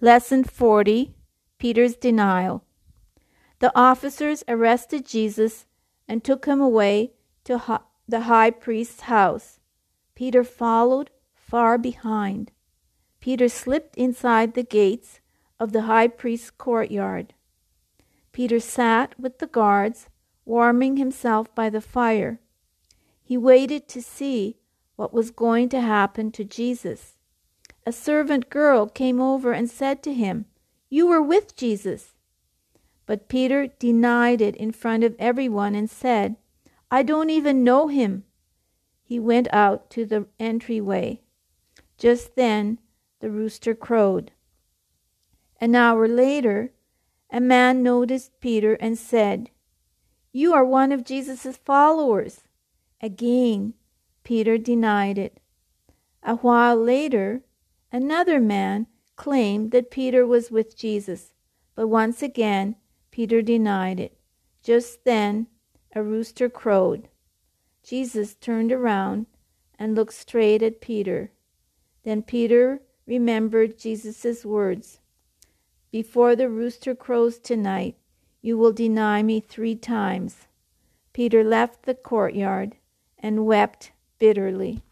Lesson 40 Peter's Denial. The officers arrested Jesus and took him away to the high priest's house. Peter followed far behind. Peter slipped inside the gates of the high priest's courtyard. Peter sat with the guards, warming himself by the fire. He waited to see what was going to happen to Jesus a servant girl came over and said to him, You were with Jesus. But Peter denied it in front of everyone and said, I don't even know him. He went out to the entryway. Just then the rooster crowed. An hour later, a man noticed Peter and said, You are one of Jesus' followers. Again, Peter denied it. A while later, Another man claimed that Peter was with Jesus, but once again Peter denied it. Just then a rooster crowed. Jesus turned around and looked straight at Peter. Then Peter remembered Jesus' words Before the rooster crows tonight, you will deny me three times. Peter left the courtyard and wept bitterly.